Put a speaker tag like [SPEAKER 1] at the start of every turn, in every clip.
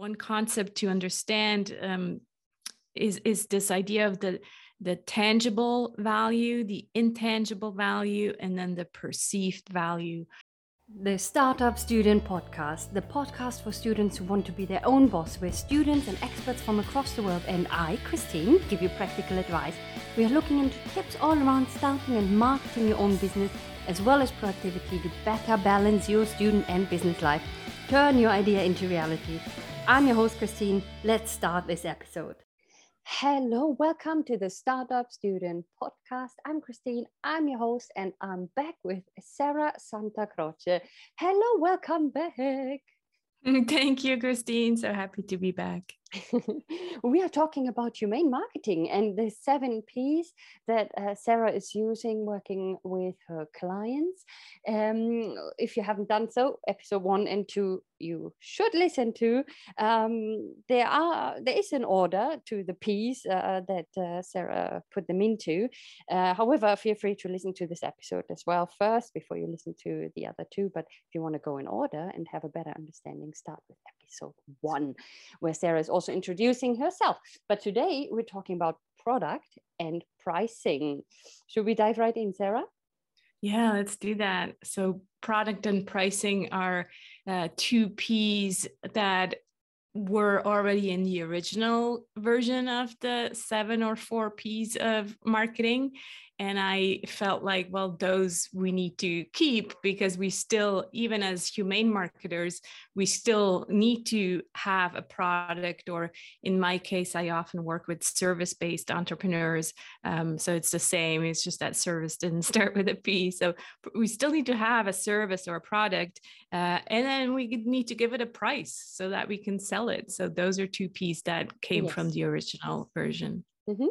[SPEAKER 1] one concept to understand um, is is this idea of the the tangible value, the intangible value, and then the perceived value.
[SPEAKER 2] The Startup Student Podcast, the podcast for students who want to be their own boss, where students and experts from across the world and I, Christine, give you practical advice. We are looking into tips all around starting and marketing your own business, as well as productivity to better balance your student and business life. Turn your idea into reality. I'm your host, Christine. Let's start this episode. Hello, welcome to the Startup Student Podcast. I'm Christine, I'm your host, and I'm back with Sarah Santa Croce. Hello, welcome back.
[SPEAKER 1] Thank you, Christine. So happy to be back.
[SPEAKER 2] we are talking about humane marketing and the seven P's that uh, Sarah is using working with her clients. Um, if you haven't done so, episode one and two you should listen to. Um, there are there is an order to the P's uh, that uh, Sarah put them into. Uh, however, feel free to listen to this episode as well first before you listen to the other two. But if you want to go in order and have a better understanding, start with episode one, where Sarah is also introducing herself. But today we're talking about product and pricing. Should we dive right in, Sarah?
[SPEAKER 1] Yeah, let's do that. So, product and pricing are uh, two P's that were already in the original version of the seven or four P's of marketing. And I felt like, well, those we need to keep because we still, even as humane marketers, we still need to have a product. Or in my case, I often work with service based entrepreneurs. Um, so it's the same, it's just that service didn't start with a P. So we still need to have a service or a product. Uh, and then we need to give it a price so that we can sell it. So those are two P's that came yes. from the original version.
[SPEAKER 2] Mm-hmm.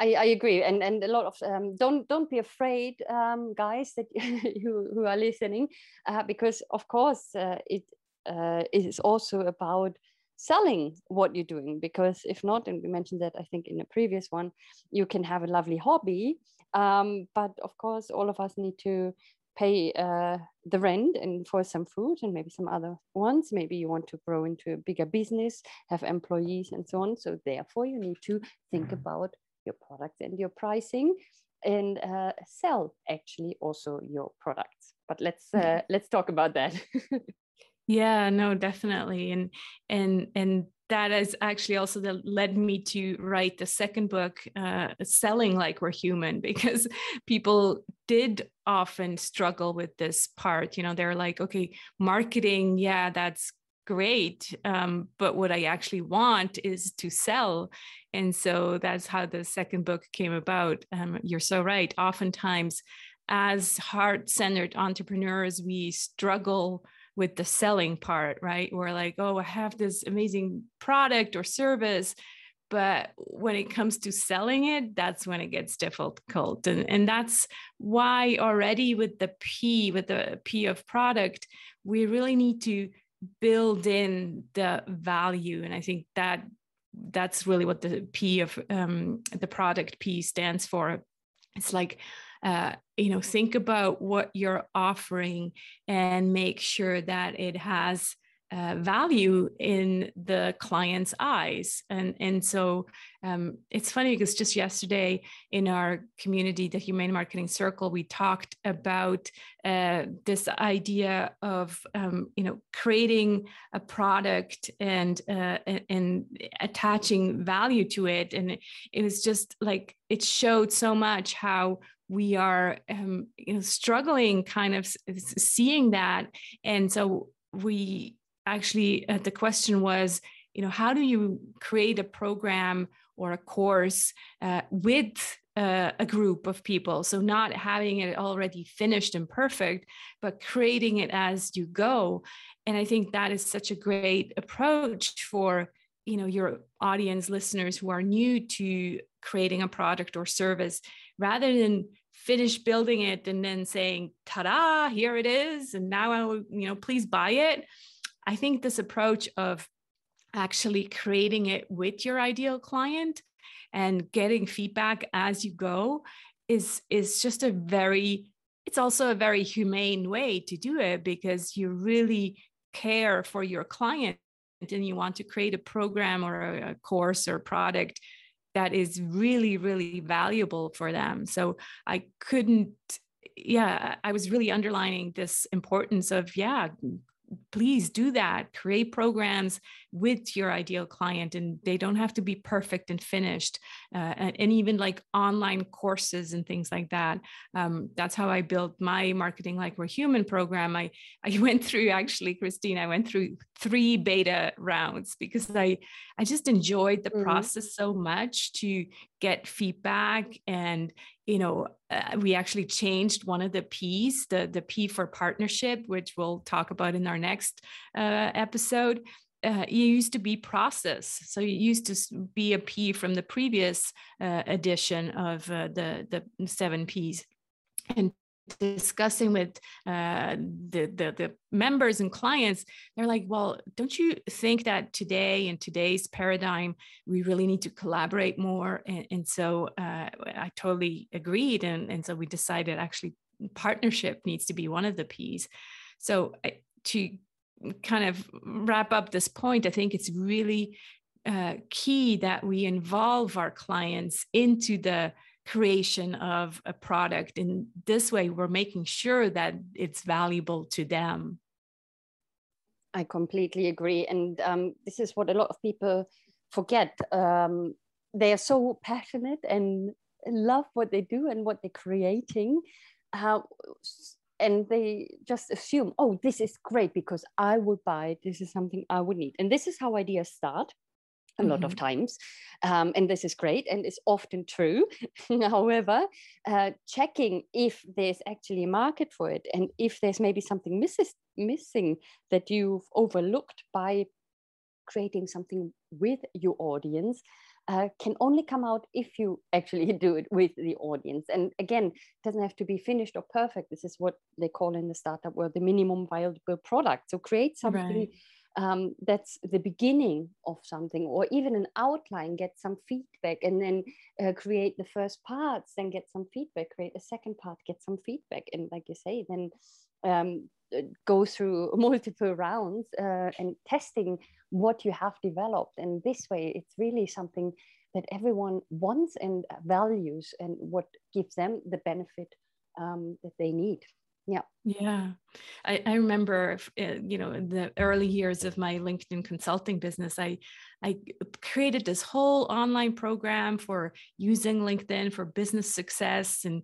[SPEAKER 2] I, I agree, and and a lot of um, don't don't be afraid, um, guys, that who who are listening, uh, because of course uh, it uh, is also about selling what you're doing. Because if not, and we mentioned that I think in a previous one, you can have a lovely hobby, um, but of course all of us need to pay uh, the rent and for some food and maybe some other ones. Maybe you want to grow into a bigger business, have employees and so on. So therefore, you need to think about your products and your pricing and uh, sell actually also your products. But let's uh, let's talk about that.
[SPEAKER 1] Yeah no definitely. And and and that has actually also that led me to write the second book uh, selling like we're human because people did often struggle with this part. You know they're like okay marketing yeah that's great um, but what i actually want is to sell. And so that's how the second book came about um, you're so right. Oftentimes as heart-centered entrepreneurs we struggle with the selling part right? We're like oh i have this amazing product or service but when it comes to selling it that's when it gets difficult. And, and that's why already with the p with the p of product we really need to build in the value. And i think that that's really what the p of um, the product p stands for. It's like uh, you know think about what you're offering and make sure that it has uh, value in the client's eyes. And, and so um, it's funny because just yesterday in our community, the Humane Marketing Circle, we talked about uh, this idea of um, you know creating a product and, uh, and, attaching value to it. And it, it was just like it showed so much how we are um, you know struggling kind of seeing that and so we actually uh, the question was you know how do you create a program or a course uh, with uh, a group of people? So not having it already finished and perfect but creating it as you go. And i think that is such a great approach for you know your audience listeners who are new to creating a product or service. Rather than finish building it and then saying ta-da here it is and now i will you know please buy it I think this approach of actually creating it with your ideal client and getting feedback as you go is is just a very it's also a very humane way to do it because you really care for your client and you want to create a program or a, course or product that is really really valuable for them. So i couldn't yeah i was really underlining this importance of yeah please do that. Create programs with your ideal client and they don't have to be perfect and finished uh, and, and, even like online courses and things like that. Um, that's how i built my marketing like we're human program. I i went through actually christine i went through three beta rounds because i i just enjoyed the mm-hmm. process so much to get feedback and you know uh, we actually changed one of the p's the the p for partnership which we'll talk about in our next uh, episode uh, it used to be process. So it used to be a P from the previous uh, edition of uh, the the seven Ps, and discussing with uh, the, the, the members and clients, they're like, well, don't you think that today in today's paradigm we really need to collaborate more? And, and so uh, I totally agreed, and and so we decided actually partnership needs to be one of the P's. So to kind of wrap up this point, I think it's really uh, key that we involve our clients into the creation of a product. In this way, we're making sure that it's valuable to them.
[SPEAKER 2] I completely agree. And um, this is what a lot of people forget. Um, they are so passionate and love what they do and what they're creating. And they just assume, oh, this is great because I would buy it. This is something I would need. And this is how ideas start a lot mm-hmm. of times. Um, and this is great and it's often true. However, uh, checking if there's actually a market for it and if there's maybe something misses, missing that you've overlooked by creating something with your audience uh, can only come out if you actually do it with the audience. And again, it doesn't have to be finished or perfect. This is what they call in the startup world the minimum viable product. So create something right. um, that's the beginning of something, or even an outline, get some feedback, and then uh, create the first parts, then get some feedback, create a second part, get some feedback. And like you say, then um, go through multiple rounds uh, and testing what you have developed. And this way, it's really something that everyone wants and values and what gives them the benefit um, that they need. Yeah.
[SPEAKER 1] Yeah. I, I remember, uh, you know, in the early years of my LinkedIn consulting business, I, I created this whole online program for using LinkedIn for business success. And,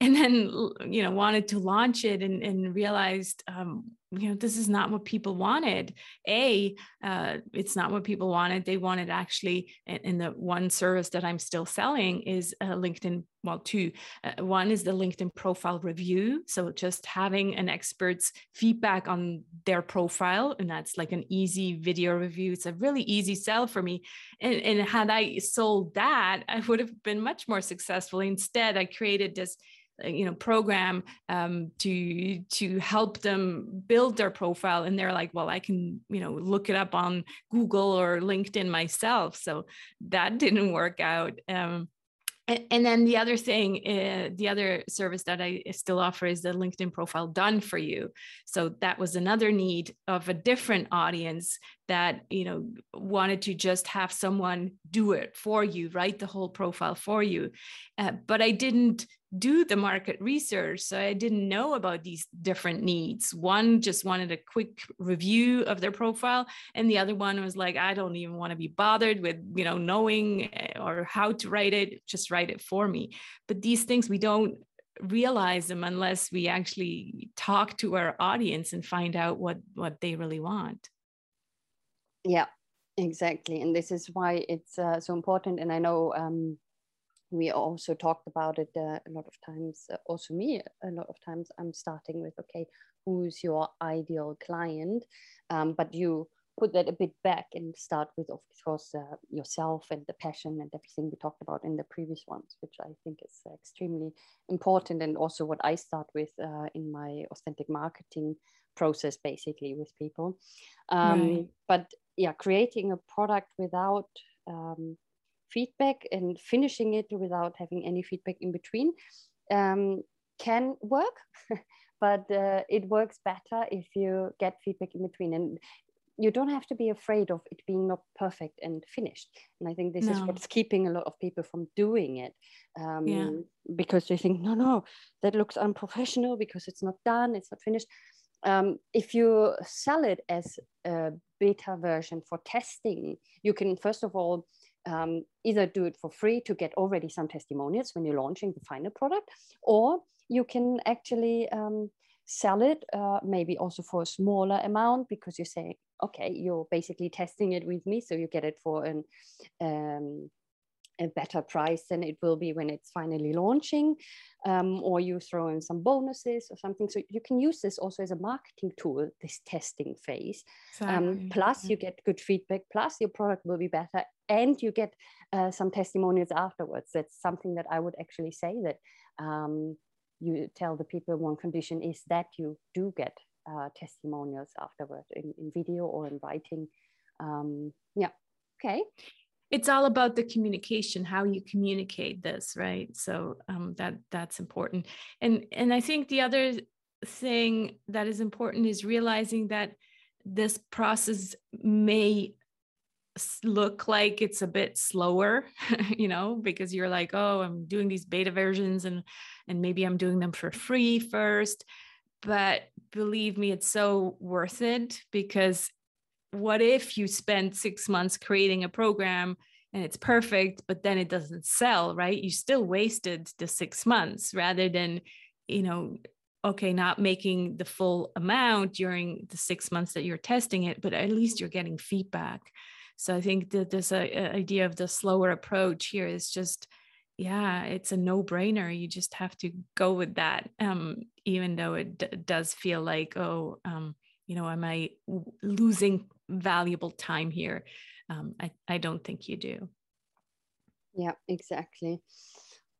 [SPEAKER 1] and then you know wanted to launch it and, and realized um, you know this is not what people wanted. A uh, it's not what people wanted. They wanted actually in the one service that i'm still selling is linkedin well two uh, one is the linkedin profile review. So just having an expert's feedback on their profile and that's like an easy video review. It's a really easy sell for me. And, and had i sold that i would have been much more successful. Instead i created this you know program um, to to help them build their profile and they're like well i can you know look it up on google or linkedin myself so that didn't work out um, and, then the other thing, uh, the other service that I still offer is the LinkedIn profile done for you. So that was another need of a different audience that you know wanted to just have someone do it for you, write the whole profile for you. Uh, but I didn't do the market research. So I didn't know about these different needs. One just wanted a quick review of their profile, and the other one was like, I don't even want to be bothered with, you know, knowing eh, or how to write it, just write it for me. But these things we don't realize them unless we actually talk to our audience and find out what what they really want.
[SPEAKER 2] Yeah, exactly. And this is why it's uh, so important. And I know um, we also talked about it uh, a lot of times uh, also me a lot of times i'm starting with okay who's your ideal client um, but you put that a bit back and start with of course uh, yourself and the passion and everything we talked about in the previous ones which i think is extremely important and also what i start with uh, in my authentic marketing process basically with people um, right. but yeah creating a product without um, feedback and finishing it without having any feedback in between um, can work, but uh, it works better if you get feedback in between. And you don't have to be afraid of it being not perfect and finished and i think this no. is what's keeping a lot of people from doing it um, yeah. because they think no no that looks unprofessional because it's not done it's not finished um, if you sell it as a beta version for testing you can first of all um, either do it for free to get already some testimonials when you're launching the final product or you can actually um, sell it uh, maybe also for a smaller amount because you say okay you're basically testing it with me so you get it for an um, a better price than it will be when it's finally launching um, or you throw in some bonuses or something so you can use this also as a marketing tool this testing phase um, exactly. um, plus yeah. you get good feedback plus your product will be better and you get uh, some testimonials afterwards that's something that i would actually say that um, you tell the people one condition is that you do get uh, testimonials afterward in, in video or in writing. Um, yeah, okay.
[SPEAKER 1] It's all about the communication, how you communicate this, right? So um, that that's important. And and I think the other thing that is important is realizing that this process may look like it's a bit slower you know because you're like oh i'm doing these beta versions and and maybe i'm doing them for free first but believe me it's so worth it because what if you spend 6 months creating a program and it's perfect but then it doesn't sell right you still wasted the 6 months rather than you know okay not making the full amount during the 6 months that you're testing it but at least you're getting feedback so I think that this uh, idea of the slower approach here is just, yeah, it's a no brainer. You just have to go with that, um, even though it d- does feel like, oh, um, you know, am I losing valuable time here? Um, I, I don't think you do.
[SPEAKER 2] Yeah, exactly.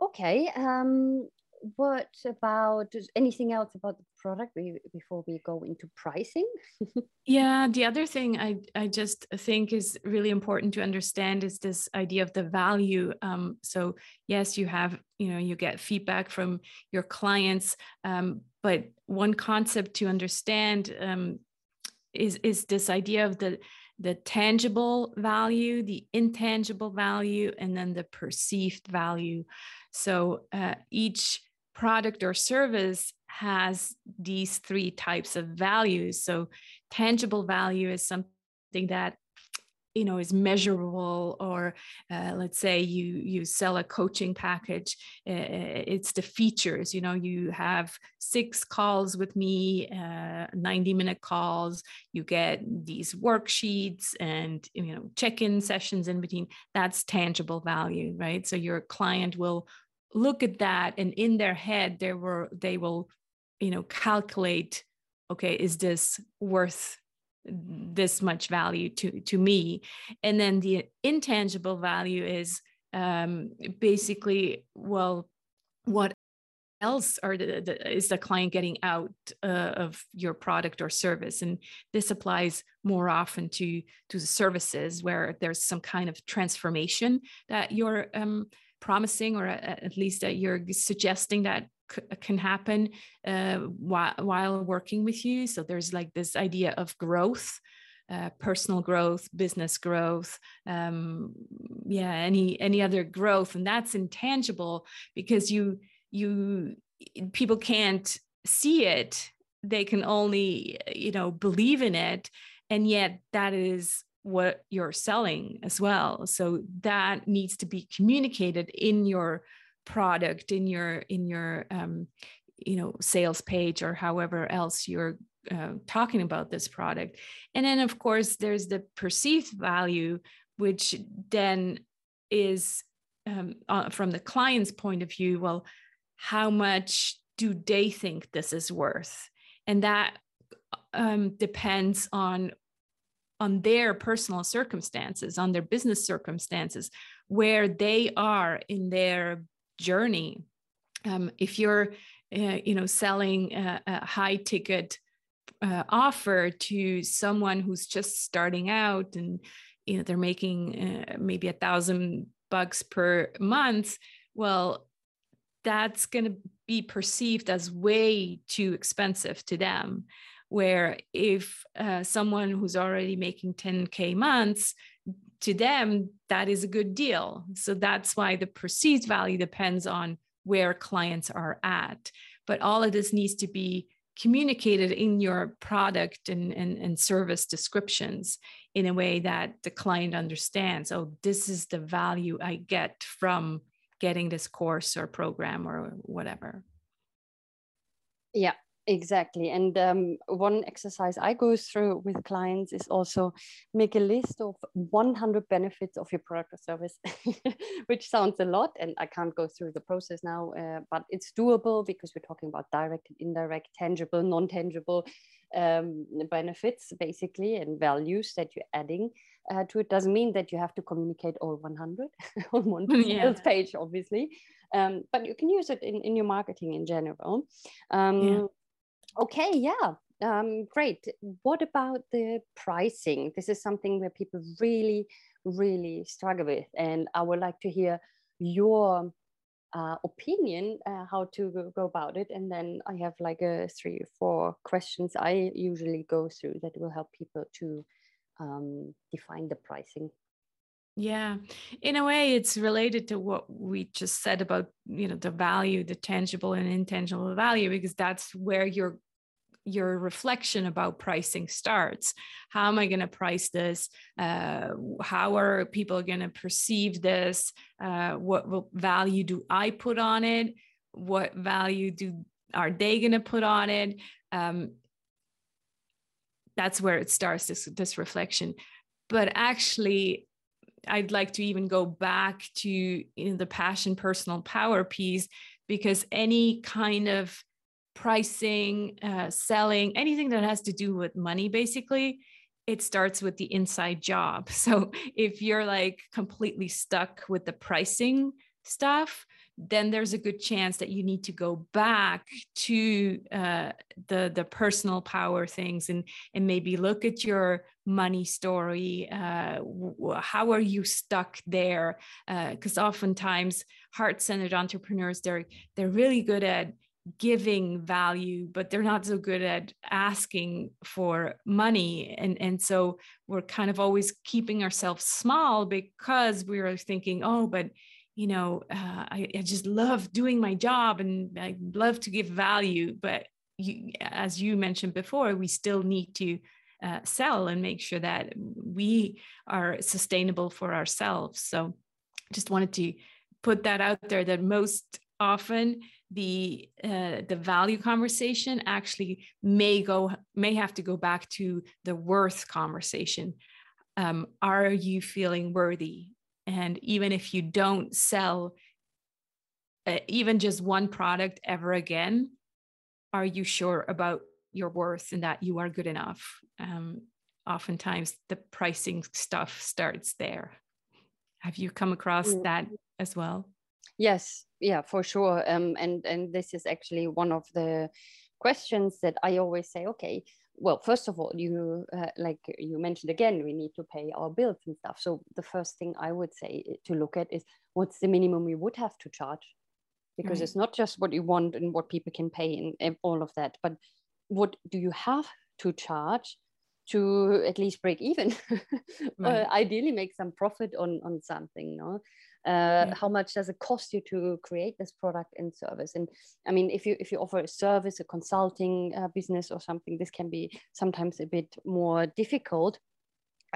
[SPEAKER 2] Okay. Um, what about anything else about the product before we go into pricing?
[SPEAKER 1] yeah, the other thing I, I just think is really important to understand is this idea of the value. Um, so yes, you have, you know, you get feedback from your clients, um, but one concept to understand um, is, is this idea of the the tangible value, the intangible value, and then the perceived value. So uh, each product or service has these three types of values. So tangible value is something that you know is measurable or uh, let's say you you sell a coaching package uh, it's the features you know you have six calls with me uh, 90 minute calls you get these worksheets and you know check-in sessions in between that's tangible value right so your client will look at that and in their head they were they will you know calculate okay is this worth this much value to to me? And then the intangible value is um, basically well what else are the, the, is the client getting out uh, of your product or service? And this applies more often to to the services where there's some kind of transformation that you're um, promising or at least that you're suggesting that can happen uh, while, while working with you. So there's like this idea of growth uh, personal growth business growth um, yeah any any other growth. And that's intangible because you you people can't see it. They can only you know believe in it. And yet that is what you're selling as well. So that needs to be communicated in your product in your in your um, you know sales page or however else you're uh, talking about this product. And then of course there's the perceived value which then is um, uh, from the client's point of view well how much do they think this is worth? And that um, depends on on their personal circumstances, on their business circumstances, where they are in their journey. Um, if you're, uh, you know, selling a, a high ticket uh, offer to someone who's just starting out and you know they're making uh, maybe a thousand bucks per month, well, that's going to be perceived as way too expensive to them where if uh, someone who's already making 10k months to them that is a good deal. So that's why the perceived value depends on where clients are at. But all of this needs to be communicated in your product and, and, and service descriptions in a way that the client understands oh this is the value i get from getting this course or program or whatever.
[SPEAKER 2] Yeah Exactly. And um, one exercise I go through with clients is also make a list of 100 benefits of your product or service, which sounds a lot. And I can't go through the process now, uh, but it's doable because we're talking about direct, indirect, tangible, non tangible um, benefits, basically, and values that you're adding. Uh, to it doesn't mean that you have to communicate all 100 on one yeah. sales page, obviously, um, but you can use it in, in your marketing in general. Um, yeah Okay, yeah, um, great. What about the pricing? This is something where people really, really struggle with, and I would like to hear your uh, opinion uh, how to go, about it. And then I have like a three or four questions I usually go through that will help people to um, define the pricing.
[SPEAKER 1] Yeah, in a way, it's related to what we just said about you know the value, the tangible and intangible value, because that's where your your reflection about pricing starts. How am I going to price this? Uh, how are people going to perceive this? Uh, what, what, value do I put on it? What value do are they going to put on it? Um, that's where it starts. This this reflection, but actually. I'd like to even go back to you know, the passion personal power piece because any kind of pricing, uh, selling, anything that has to do with money, basically, it starts with the inside job. So if you're like completely stuck with the pricing stuff, then there's a good chance that you need to go back to uh, the the personal power things and and maybe look at your money story. Uh, how are you stuck there? Because uh, oftentimes heart centered entrepreneurs they're they're really good at giving value but they're not so good at asking for money. And and so we're kind of always keeping ourselves small because we are thinking oh but you know uh, I, I just love doing my job and i love to give value. But you, as you mentioned before we still need to uh, sell and make sure that we are sustainable for ourselves. So just wanted to put that out there that most often the uh, the value conversation actually may go may have to go back to the worth conversation. Um, are you feeling worthy? And even if you don't sell uh, even just one product ever again are you sure about your worth and that you are good enough? Um, oftentimes the pricing stuff starts there. Have you come across mm. that as well
[SPEAKER 2] Yes, yeah, for sure. Um, and and this is actually one of the questions that I always say. Okay, well, first of all, you uh, like you mentioned again, we need to pay our bills and stuff. So the first thing I would say to look at is what's the minimum we would have to charge, because right. it's not just what you want and what people can pay and, and all of that, but what do you have to charge to at least break even right. uh, ideally make some profit on on something no uh, yeah. how much does it cost you to create this product and service and i mean if you if you offer a service a consulting uh, business or something this can be sometimes a bit more difficult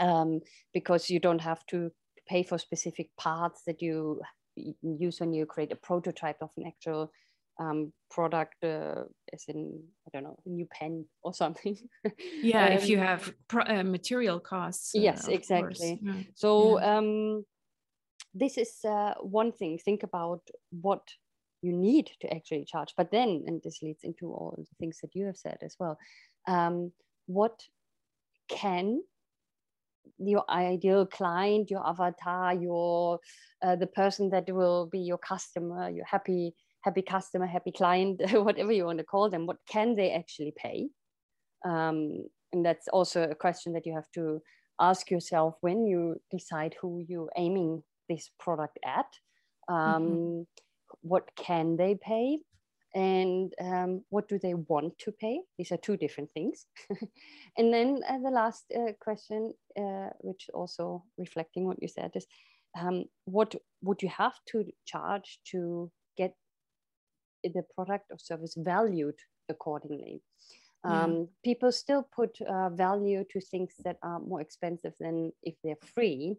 [SPEAKER 2] um, because you don't have to pay for specific parts that you use when you create a prototype of an actual um, product uh, as in i don't know a new pen or something
[SPEAKER 1] yeah um, if you have pro- uh, material costs
[SPEAKER 2] uh, yes exactly yeah. so yeah. um, this is uh, one thing. Think about what you need to actually charge. But then and this leads into all the things that you have said as well um, what can your ideal client your avatar your uh, the person that will be your customer your happy happy customer happy client whatever you want to call them what can they actually pay? Um, and that's also a question that you have to ask yourself when you decide who you're aiming this product at. Um, mm-hmm. What can they pay? and um, what do they want to pay? These are two different things. and then uh, the last uh, question, uh, which also reflecting what you said, is um, what would you have to charge to get the product or service valued accordingly? Um, People still put uh, value to things that are more expensive than if they're free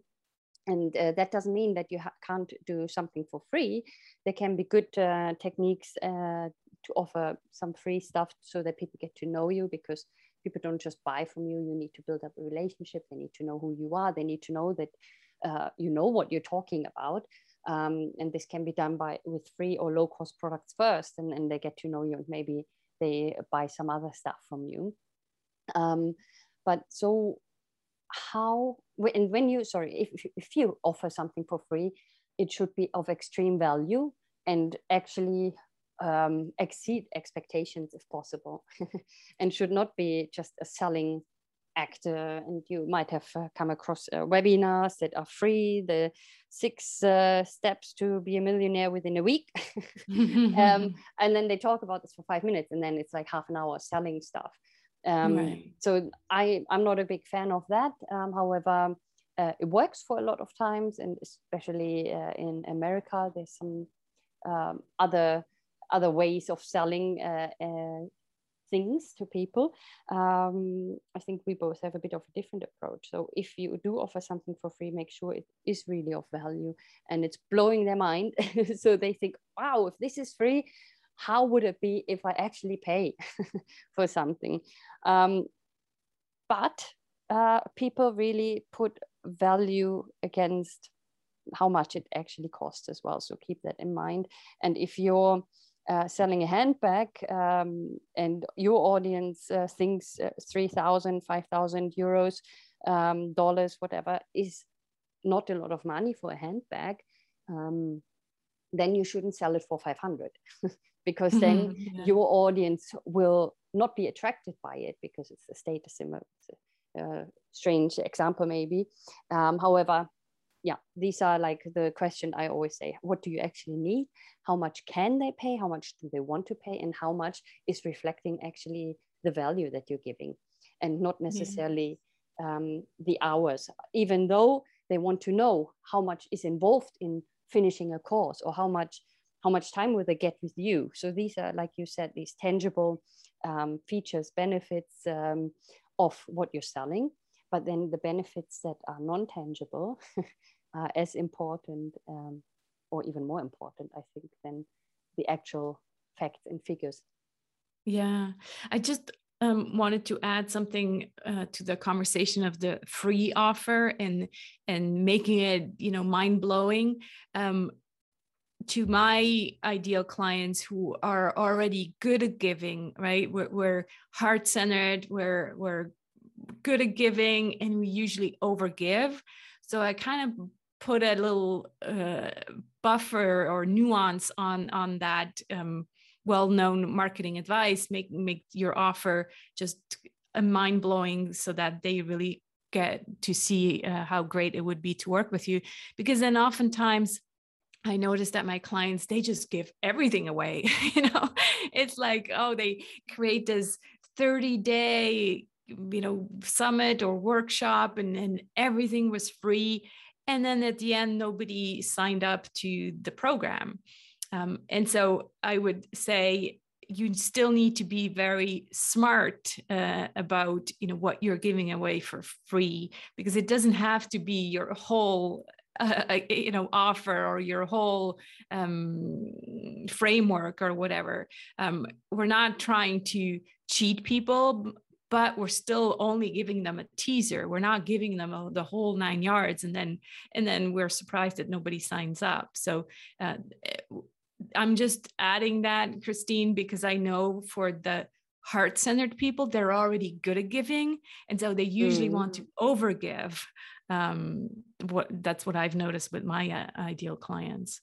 [SPEAKER 2] and uh, that doesn't mean that you can't do something for free. There can be good uh, techniques uh, to offer some free stuff so that people get to know you because people don't just buy from you. You need to build up a relationship. They need to know who you are. They need to know that uh, you know what you're talking about. Um, and this can be done by with free or low cost products first and, and they get to know you and maybe they buy some other stuff from you. Um, but so how and when you sorry if, if you offer something for free it should be of extreme value and actually um, exceed expectations if possible and should not be just a selling actor. And you might have uh, come across uh, webinars that are free the six uh, steps to be a millionaire within a week. Um, and then they talk about this for five minutes and then it's like half an hour selling stuff um, right. So I, I'm not a big fan of that. Um, however, uh, it works for a lot of times, and especially uh, in America, there's some um, other other ways of selling uh, uh things to people. Um, I think we both have a bit of a different approach. So if you do offer something for free, make sure it is really of value and it's blowing their mind, so they think, "Wow, if this is free." How would it be if I actually pay for something? Um, but uh, people really put value against how much it actually costs as well. So keep that in mind. And if you're uh, selling a handbag um, and your audience uh, thinks uh, 3,000, 5,000 euros, um, dollars, whatever, is not a lot of money for a handbag, um, then you shouldn't sell it for 500 because then yeah. your audience will not be attracted by it because it's a status symbol. It's a, a strange example, maybe. Um, however, yeah, these are like the question I always say what do you actually need? How much can they pay? How much do they want to pay? And how much is reflecting actually the value that you're giving and not necessarily yeah. um, the hours, even though they want to know how much is involved in finishing a course or how much how much time will they get with you? So these are like you said these tangible um, features benefits um, of what you're selling. But then the benefits that are non-tangible are as important um, or even more important i think than the actual facts and figures.
[SPEAKER 1] Yeah. I just um, wanted to add something uh, to the conversation of the free offer and and making it you know mind blowing. Um, to my ideal clients who are already good at giving, right? We're, we're heart centered, we're, we're good at giving, and we usually overgive. So I kind of put a little uh, buffer or nuance on on that um, well-known marketing advice. Make make your offer just a mind blowing, so that they really get to see uh, how great it would be to work with you. Because then oftentimes I noticed that my clients, they just give everything away. you know, it's like, oh, they create this 30 day, you know, summit or workshop and, and everything was free. And then at the end, nobody signed up to the program. Um, and so I would say you still need to be very smart uh, about you know what you're giving away for free because it doesn't have to be your whole uh, you know offer or your whole um, framework or whatever. Um, we're not trying to cheat people but we're still only giving them a teaser. We're not giving them a, the whole nine yards and then and then we're surprised that nobody signs up. So uh, i'm just adding that christine because i know for the heart-centered people they're already good at giving. And so they usually mm. want to overgive um, what that's what I've noticed with my uh, ideal clients.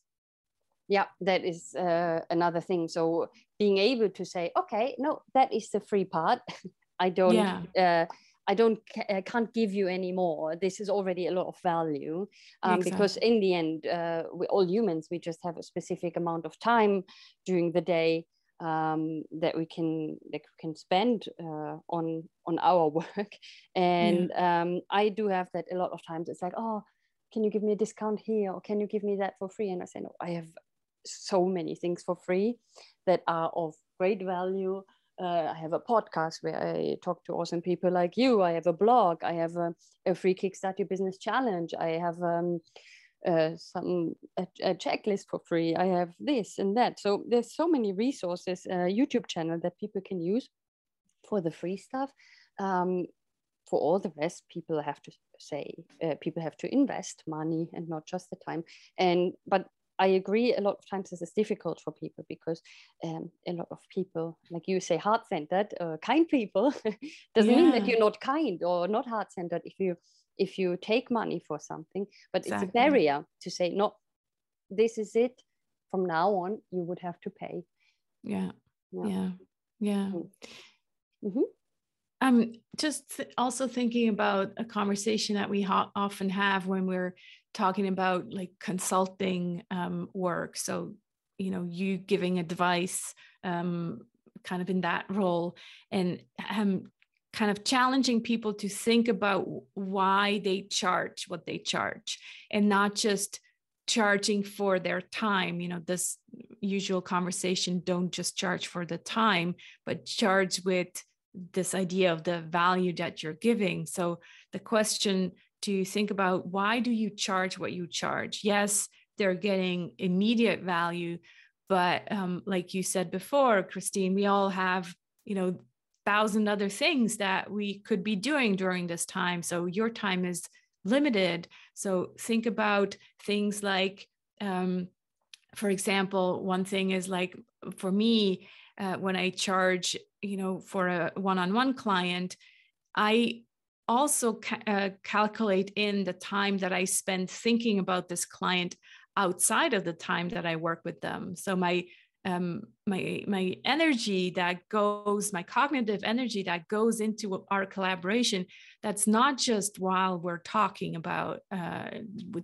[SPEAKER 2] Yeah, that is uh, another thing. So being able to say, okay, no, that is the free part. I don't. Yeah. Uh, I don't I can't give you any more. This is already a lot of value um, exactly. because in the end, uh, we all humans. We just have a specific amount of time during the day um, that we can that we can spend uh, on on our work and yeah. um, i do have that a lot of times it's like oh can you give me a discount here or can you give me that for free and i say no i have so many things for free that are of great value uh, I have a podcast where I talk to awesome people like you. I have a blog. I have a, a free Kickstart Your Business challenge. I have um, uh, some a, a, checklist for free. I have this and that. So there's so many resources, uh, YouTube channel that people can use for the free stuff. Um, for all the rest, people have to say uh, people have to invest money and not just the time. And but I agree. A lot of times this is difficult for people because um, a lot of people, like you say, heart-centered, uh, kind people, doesn't yeah. mean that you're not kind or not heart-centered. If you if you take money for something, but exactly. it's a barrier to say no. This is it. From now on, you would have to pay.
[SPEAKER 1] Yeah, yeah, yeah. yeah. Mm-hmm. I'm just th- also thinking about a conversation that we ha- often have when we're talking about like consulting um, work. So, you know, you giving advice um, kind of in that role and um, kind of challenging people to think about why they charge what they charge and not just charging for their time. You know this usual conversation don't just charge for the time but charge with this idea of the value that you're giving. So the question to think about why do you charge what you charge? Yes they're getting immediate value but um, like you said before christine we all have you know thousand other things that we could be doing during this time so your time is limited so think about things like um, for example one thing is like for me uh, when i charge you know for a one-on-one client i also ca- uh, calculate in the time that I spend thinking about this client outside of the time that I work with them. So my um, my my energy that goes, my cognitive energy that goes into our collaboration. That's not just while we're talking about uh,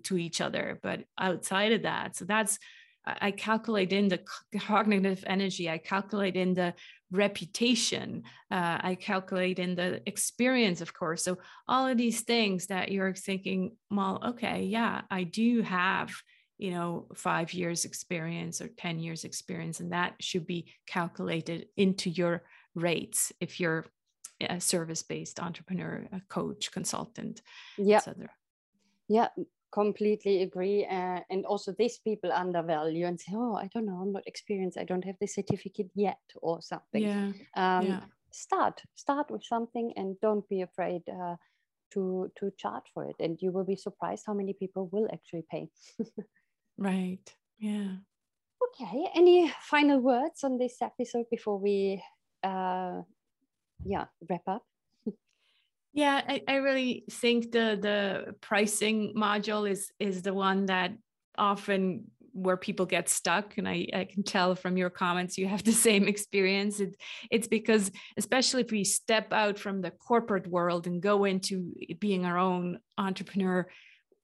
[SPEAKER 1] to each other, but outside of that. So that's I calculate in the cognitive energy. I calculate in the reputation. Uh, I calculate in the experience, of course. So all of these things that you're thinking, well, okay, yeah, I do have, you know, five years experience or 10 years experience, and that should be calculated into your rates if you're a service-based entrepreneur, a coach, consultant,
[SPEAKER 2] yeah. etc. Yeah, completely agree uh, and also these people undervalue and say oh i don't know i'm not experienced i don't have the certificate yet or something
[SPEAKER 1] yeah, um, yeah.
[SPEAKER 2] start start with something and don't be afraid uh, to to charge for it and you will be surprised how many people will actually pay
[SPEAKER 1] right. Yeah.
[SPEAKER 2] Okay any final words on this episode before we uh yeah wrap up?
[SPEAKER 1] Yeah, I, I really think the the pricing module is is the one that often where people get stuck and I, I can tell from your comments you have the same experience. It, it's because especially if we step out from the corporate world and go into being our own entrepreneur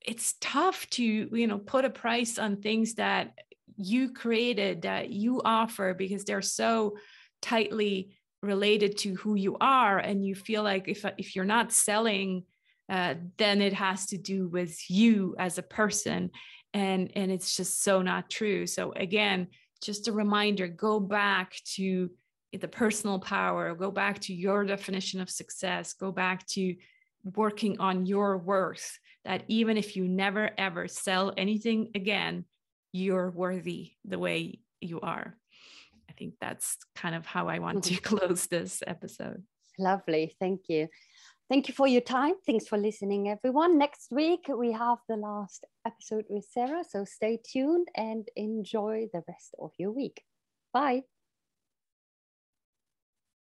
[SPEAKER 1] it's tough to you know put a price on things that you created that you offer because they're so tightly related to who you are and you feel like if if you're not selling uh, then it has to do with you as a person and and it's just so not true. So again just a reminder go back to the personal power go back to your definition of success go back to working on your worth that even if you never ever sell anything again you're worthy the way you are I think that's kind of how I want to mm-hmm. close this episode.
[SPEAKER 2] Lovely. Thank you. Thank you for your time. Thanks for listening, everyone. Next week, we have the last episode with Sarah. So stay tuned and enjoy the rest of your week. Bye.